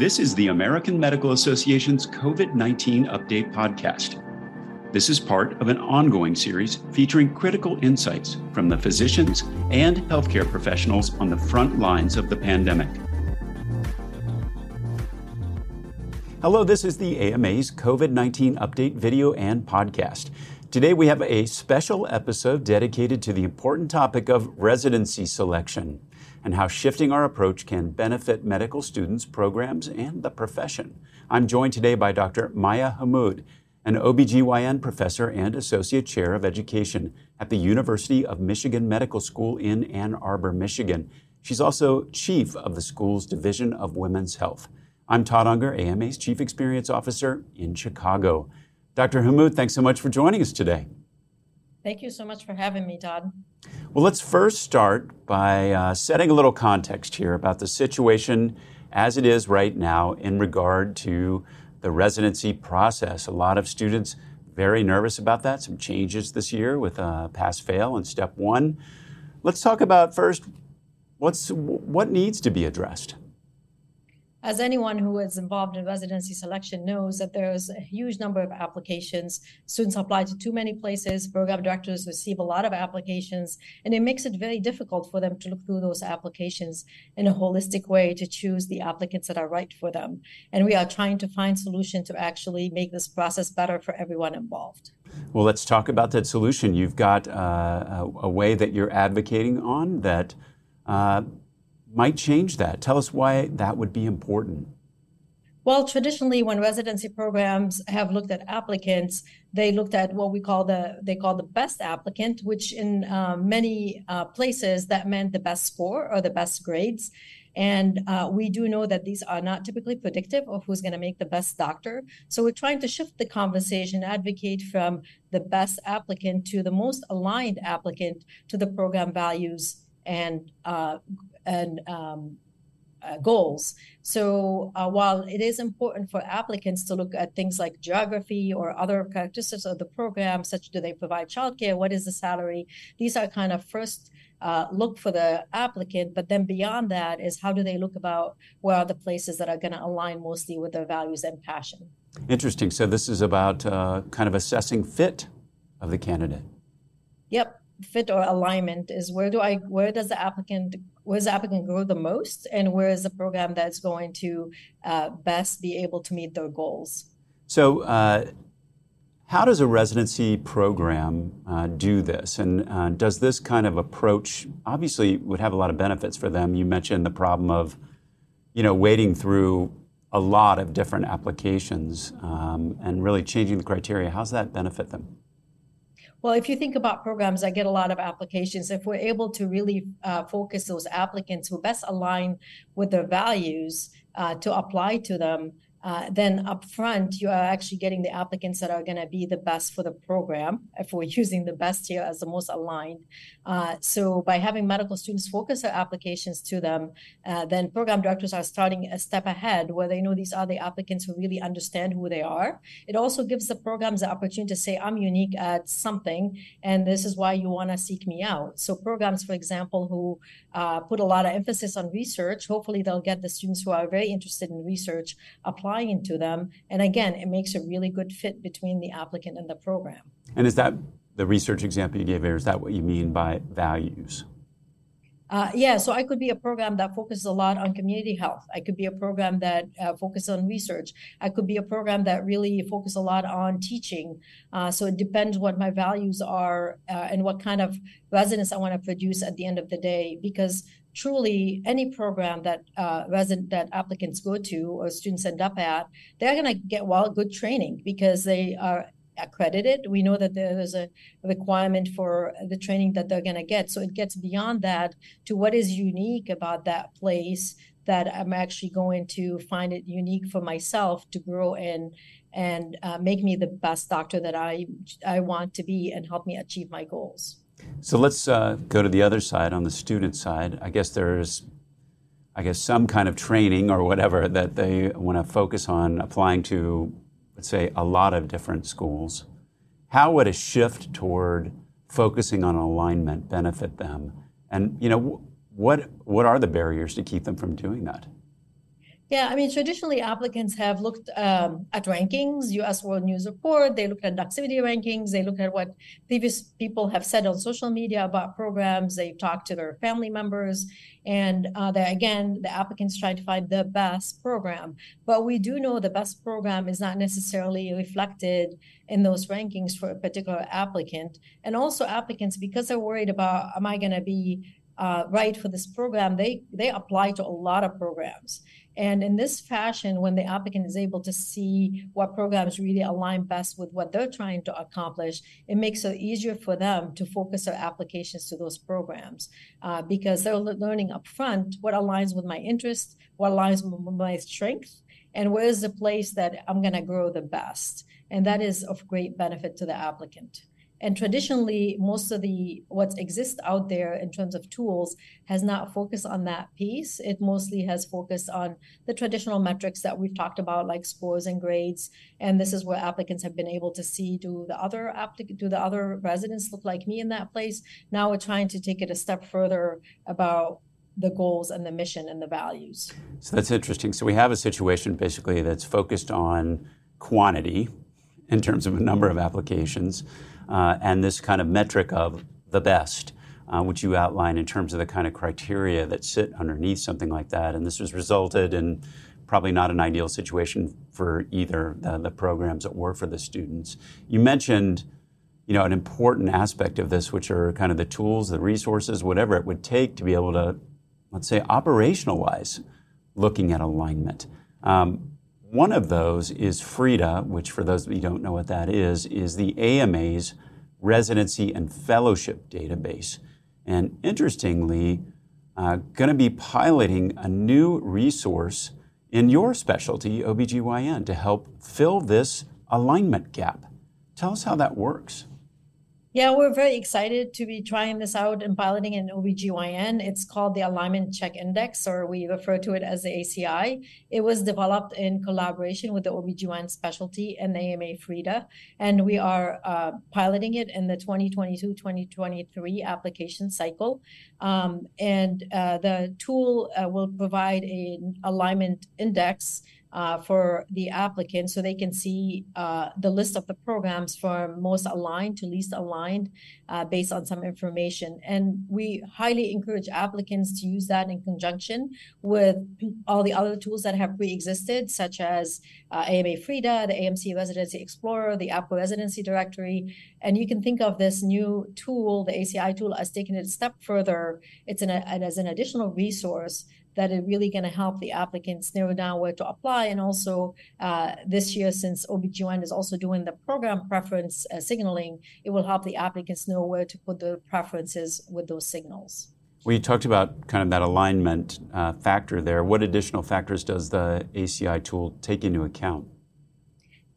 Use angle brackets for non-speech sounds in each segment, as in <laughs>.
This is the American Medical Association's COVID 19 Update Podcast. This is part of an ongoing series featuring critical insights from the physicians and healthcare professionals on the front lines of the pandemic. Hello, this is the AMA's COVID 19 Update video and podcast. Today we have a special episode dedicated to the important topic of residency selection and how shifting our approach can benefit medical students, programs, and the profession. I'm joined today by Dr. Maya Hammoud, an OBGYN professor and associate chair of education at the University of Michigan Medical School in Ann Arbor, Michigan. She's also chief of the school's Division of Women's Health. I'm Todd Unger, AMA's Chief Experience Officer in Chicago. Dr. Hammoud, thanks so much for joining us today. Thank you so much for having me, Todd. Well, let's first start by uh, setting a little context here about the situation as it is right now in regard to the residency process. A lot of students very nervous about that. Some changes this year with uh, pass fail and step one. Let's talk about first what's what needs to be addressed as anyone who is involved in residency selection knows that there's a huge number of applications students apply to too many places program directors receive a lot of applications and it makes it very difficult for them to look through those applications in a holistic way to choose the applicants that are right for them. And we are trying to find solution to actually make this process better for everyone involved. Well let's talk about that solution. You've got uh, a, a, way that you're advocating on that uh, might change that. Tell us why that would be important. Well, traditionally, when residency programs have looked at applicants, they looked at what we call the they call the best applicant, which in uh, many uh, places that meant the best score or the best grades. And uh, we do know that these are not typically predictive of who's going to make the best doctor. So we're trying to shift the conversation, advocate from the best applicant to the most aligned applicant to the program values and uh, and um, uh, goals. So uh, while it is important for applicants to look at things like geography or other characteristics of the program, such do they provide childcare, what is the salary, these are kind of first uh, look for the applicant. But then beyond that is how do they look about where are the places that are going to align mostly with their values and passion. Interesting. So this is about uh, kind of assessing fit of the candidate. Yep fit or alignment is where do I where does the applicant where's the applicant grow the most and where is the program that's going to uh, best be able to meet their goals. So. Uh, how does a residency program uh, do this? And uh, does this kind of approach obviously would have a lot of benefits for them? You mentioned the problem of, you know, wading through a lot of different applications um, and really changing the criteria. How's that benefit them? Well, if you think about programs that get a lot of applications, if we're able to really uh, focus those applicants who best align with their values uh, to apply to them, uh, then upfront you are actually getting the applicants that are going to be the best for the program if we're <laughs> using the best here as the most aligned. Uh, so by having medical students focus their applications to them uh, then program directors are starting a step ahead where they know these are the applicants who really understand who they are. It also gives the programs the opportunity to say i'm unique at something and this is why you want to seek me out. So programs for example who uh, put a lot of emphasis on research hopefully they'll get the students who are very interested in research applying into them. And again, it makes a really good fit between the applicant and the program. And is that the research example you gave there? Is that what you mean by values? Uh, yeah, so I could be a program that focuses a lot on community health. I could be a program that uh, focuses on research. I could be a program that really focuses a lot on teaching. Uh, so it depends what my values are uh, and what kind of residents I want to produce at the end of the day. Because truly any program that uh, resident that applicants go to or students end up at, they're going to get well good training because they are accredited. We know that there is a requirement for the training that they're going to get. So it gets beyond that to what is unique about that place that I'm actually going to find it unique for myself to grow in and uh, make me the best doctor that I I want to be and help me achieve my goals. So let's uh, go to the other side on the student side. I guess there's, I guess, some kind of training or whatever that they want to focus on applying to, say, a lot of different schools. How would a shift toward focusing on alignment benefit them? And you know, what what are the barriers to keep them from doing that? Yeah, I mean, traditionally applicants have looked um, at rankings, US World News Report, they looked at Doximity rankings, they looked at what previous people have said on social media about programs, they've talked to their family members, and uh, again, the applicants try to find the best program. But we do know the best program is not necessarily reflected in those rankings for a particular applicant. And also applicants, because they're worried about, am I gonna be uh, right for this program, they, they apply to a lot of programs. And in this fashion, when the applicant is able to see what programs really align best with what they're trying to accomplish, it makes it easier for them to focus their applications to those programs uh, because they're learning upfront what aligns with my interest, what aligns with my strength, and where is the place that I'm going to grow the best. And that is of great benefit to the applicant. And traditionally, most of the what exists out there in terms of tools has not focused on that piece. It mostly has focused on the traditional metrics that we've talked about, like scores and grades. And this is where applicants have been able to see do the other applic- do the other residents look like me in that place. Now we're trying to take it a step further about the goals and the mission and the values. So that's interesting. So we have a situation basically that's focused on quantity in terms of a number of applications uh, and this kind of metric of the best, uh, which you outline in terms of the kind of criteria that sit underneath something like that. And this has resulted in probably not an ideal situation for either the, the programs or for the students. You mentioned you know, an important aspect of this, which are kind of the tools, the resources, whatever it would take to be able to, let's say, operationalize looking at alignment. Um, one of those is FREIDA, which for those of you who don't know what that is, is the AMA's residency and fellowship database. And interestingly, uh, going to be piloting a new resource in your specialty, OBGYN, to help fill this alignment gap. Tell us how that works. Yeah, we're very excited to be trying this out and piloting in OBGYN. It's called the Alignment Check Index, or we refer to it as the ACI. It was developed in collaboration with the OBGYN specialty and the AMA FREIDA, and we are uh, piloting it in the 2022-2023 application cycle. Um, and uh, the tool uh, will provide an alignment index uh, for the applicant so they can see uh, the list of the programs from most aligned to least aligned uh, based on some information. And we highly encourage applicants to use that in conjunction with all the other tools that have pre existed, such as uh, AMA FREIDA, the AAMC Residency Explorer, the APGO Residency Directory. And you can think of this new tool, the ACI tool, as taking it a step further. It's an, as an additional resource that are really going to help the applicants narrow down where to apply. And also uh, this year, since OBGYN is also doing the program preference uh, signaling, it will help the applicants know where to put their preferences with those signals. We talked about kind of that alignment uh, factor there. What additional factors does the ACI tool take into account?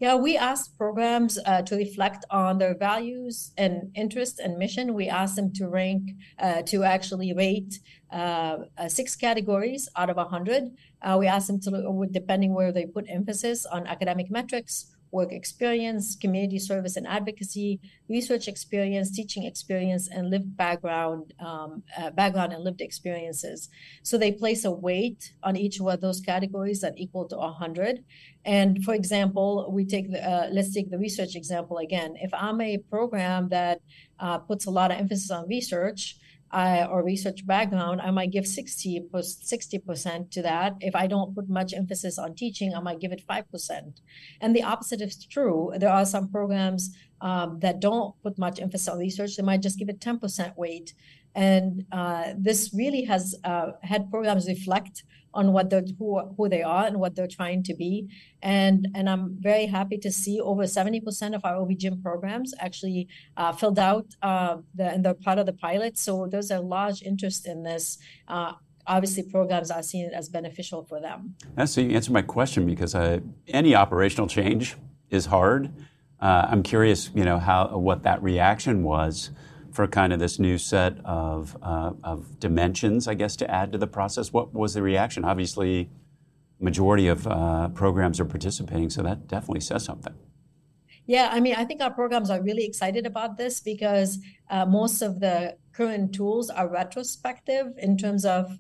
Yeah, we asked programs uh, to reflect on their values and interests and mission. We asked them to rank, uh, to actually rate uh, uh six categories out of 100. Uh, we asked them to, depending where they put emphasis on academic metrics, work experience, community service and advocacy, research experience, teaching experience, and lived background, um, uh, background and lived experiences. So they place a weight on each of those categories that equal to 100. And for example, we take the, uh, let's take the research example again. If I'm a program that uh, puts a lot of emphasis on research, or research background, I might give 60 percent to that. If I don't put much emphasis on teaching, I might give it 5%. And the opposite is true. There are some programs um, that don't put much emphasis on research, they might just give it 10% weight. And uh, this really has uh, had programs reflect on what they're who, who they are and what they're trying to be. And and i'm very happy to see over 70% of our OB-GYN programs actually uh, filled out uh, the, and they're part of the pilot. So there's a large interest in this. Uh, obviously programs are seen as beneficial for them. Yeah, so you answered my question because uh, any operational change is hard uh, i'm curious you know how what that reaction was for kind of this new set of, uh, of dimensions, I guess, to add to the process. What was the reaction? Obviously, majority of uh, programs are participating, so that definitely says something. Yeah, I mean, I think our programs are really excited about this because uh, most of the current tools are retrospective in terms of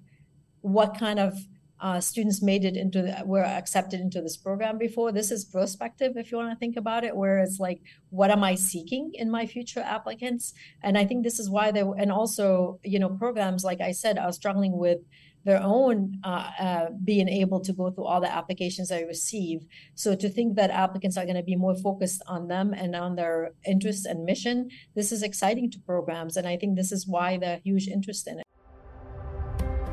what kind of uh, students made it into the, were accepted into this program before. This is prospective, if you want to think about it, where it's like, what am I seeking in my future applicants? And I think this is why they and also you know programs like I said are struggling with their own uh, uh, being able to go through all the applications they receive. So to think that applicants are going to be more focused on them and on their interests and mission, this is exciting to programs, and I think this is why the huge interest in it.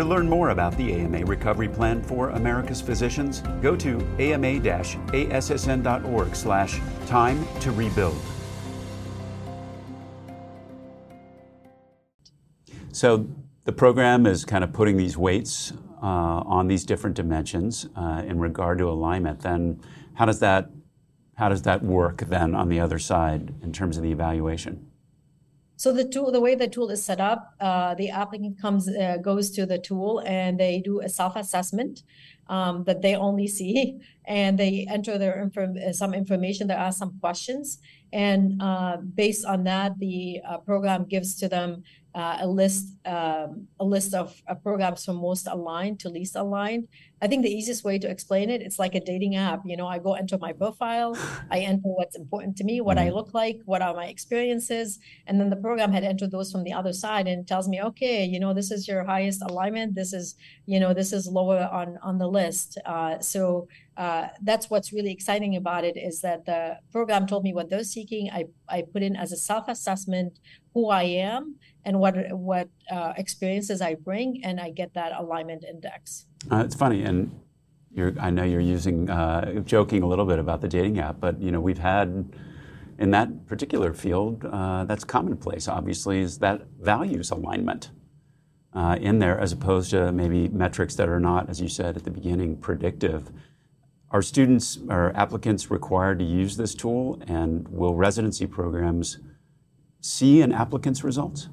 To learn more about the AMA Recovery Plan for America's Physicians, go to ama-assn.org slash time to rebuild. So the program is kind of putting these weights uh, on these different dimensions uh, in regard to alignment. Then how does that how does that work then on the other side in terms of the evaluation? So the tool, the way the tool is set up, uh, the applicant comes uh, goes to the tool and they do a self-assessment um, that they only see, and they enter their inform- uh, some information. They ask some questions, and uh, based on that, the uh, program gives to them uh, a list um, a list of programs from most aligned to least aligned, I think the easiest way to explain it, it's like a dating app. You know, I go enter my profile, I <sighs> enter what's important to me, what mm-hmm. I look like, what are my experiences, and then the program had entered those from the other side and tells me, okay, you know, this is your highest alignment. This is, you know, this is lower on on the list. Uh, so uh, that's what's really exciting about it is that the program told me what they're seeking. I I put in as a self assessment who I am and what what uh, experiences I bring, and I get that alignment index. Uh, it's funny, and I know you're using uh, joking a little bit about the dating app, but you know we've had in that particular field uh, that's commonplace. Obviously, is that values alignment uh, in there as opposed to maybe metrics that are not, as you said at the beginning, predictive. Are students or applicants required to use this tool, and will residency programs see an applicant's results?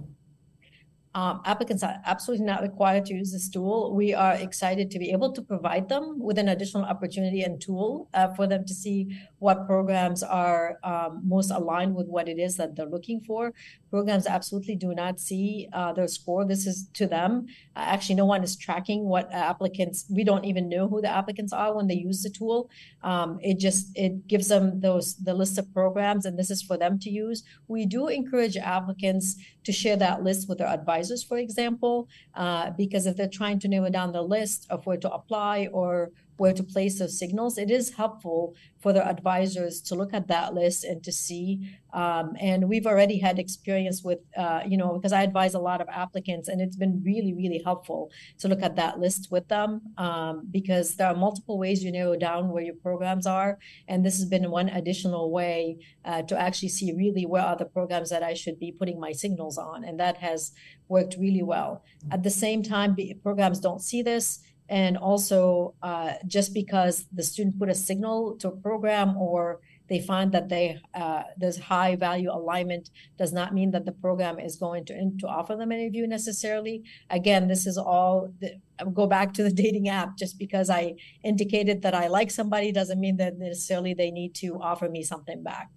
Um, applicants are absolutely not required to use this tool. We are excited to be able to provide them with an additional opportunity and tool uh, for them to see what programs are um, most aligned with what it is that they're looking for. Programs absolutely do not see uh, their score. This is to them. Uh, actually, no one is tracking what applicants. We don't even know who the applicants are when they use the tool. Um, it just it gives them those the list of programs, and this is for them to use. We do encourage applicants to share that list with their advisors for example, uh, because if they're trying to narrow down the list of where to apply or where to place those signals, it is helpful for their advisors to look at that list and to see. Um, and we've already had experience with, uh, you know, because I advise a lot of applicants, and it's been really, really helpful to look at that list with them um, because there are multiple ways you narrow down where your programs are. And this has been one additional way uh, to actually see really where are the programs that I should be putting my signals on. And that has worked really well. At the same time, programs don't see this and also uh, just because the student put a signal to a program or they find that they uh, there's high value alignment does not mean that the program is going to to offer them an interview necessarily. Again this is all the, go back to the <laughs> dating app. Just because i indicated that i like somebody doesn't mean that necessarily they need to offer me something back.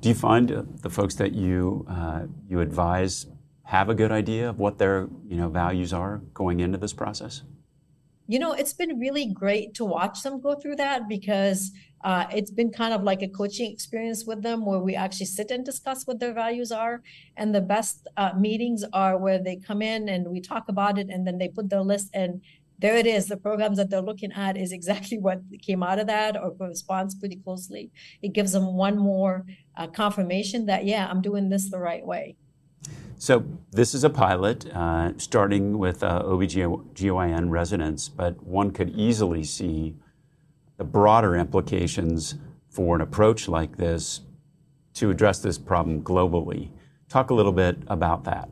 Do you find uh, the folks that you uh, you advise have a good idea of what their you know values are going into this process you know, it's been really great to watch them go through that because uh, it's been kind of like a coaching experience with them where we actually sit and discuss what their values are. And the best uh, meetings are where they come in and we talk about it and then they put their list and there it is. The programs that they're looking at is exactly <laughs> what came out of that or corresponds pretty closely. It gives them one more uh, confirmation that, yeah, I'm doing this the right way. So this is a pilot uh, starting with uh, OBGYN residents, but one could easily see the broader implications for an approach like this to address this problem globally. Talk a little bit about that.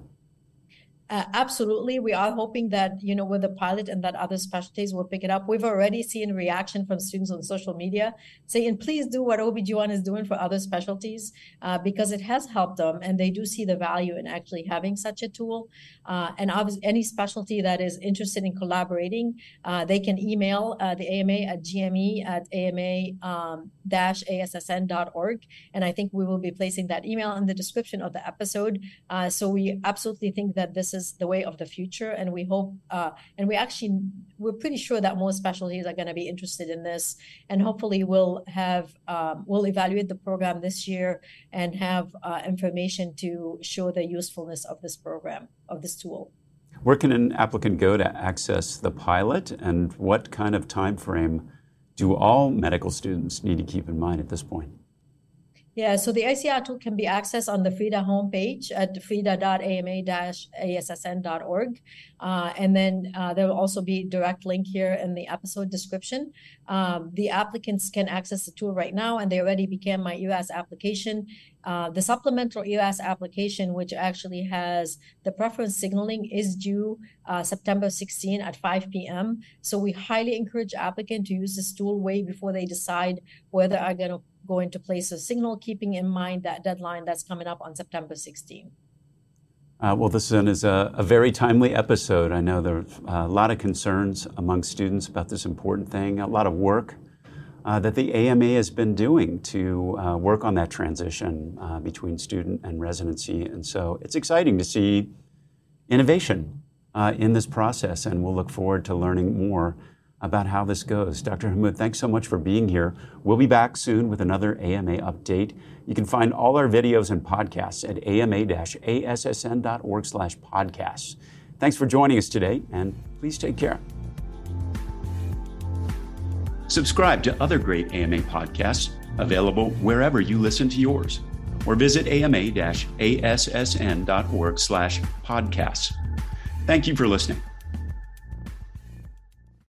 Uh, absolutely. We are hoping that, you know, with the pilot and that other specialties will pick it up. We've already seen reaction from students on social media saying, please do what OB/GYN is doing for other specialties uh, because it has helped them and they do see the value in actually having such a tool. Uh, and obviously, any specialty that is interested in collaborating, uh, they can email uh, the AMA at gme at ama-assn.org. Um, and I think we will be placing that email in the description of the episode. Uh, so we absolutely think that this is is the way of the future, and we hope, uh, and we actually, we're pretty sure that more specialties are going to be interested in this, and hopefully we'll have, um, we'll evaluate the program this year and have uh, information to show the usefulness of this program, of this tool. Where can an applicant go to access the pilot, and what kind of time frame do all medical students need to keep in mind at this point? Yeah, so the ICR tool can be accessed on the FREIDA homepage at freida.ama-assn.org. Uh, and then uh, there will also be a direct link here in the episode description. Um, the applicants can access the tool right now, and they already began my ERAS application. Uh, the supplemental ERAS application, which actually has the preference signaling, is due uh, September 16 at 5 p.m. So we highly encourage applicant to use this tool way before they decide whether are going to going to place a signal, keeping in mind that deadline that's coming up on September 16. Uh, well, this is a, a, very timely episode. I know there are a lot of concerns among students about this important thing, a lot of work uh, that the AMA has been doing to uh, work on that transition uh, between student and residency. And so it's exciting to see innovation uh, in this process, and we'll look forward to learning more about how this goes. Dr. Hammoud, thanks so much for being here. We'll be back soon with another AMA update. You can find all our videos and podcasts at ama-assn.org slash podcasts. Thanks for joining us today, and please take care. Subscribe to other great AMA podcasts available wherever you listen to yours, or visit ama-assn.org slash podcasts. Thank you for listening.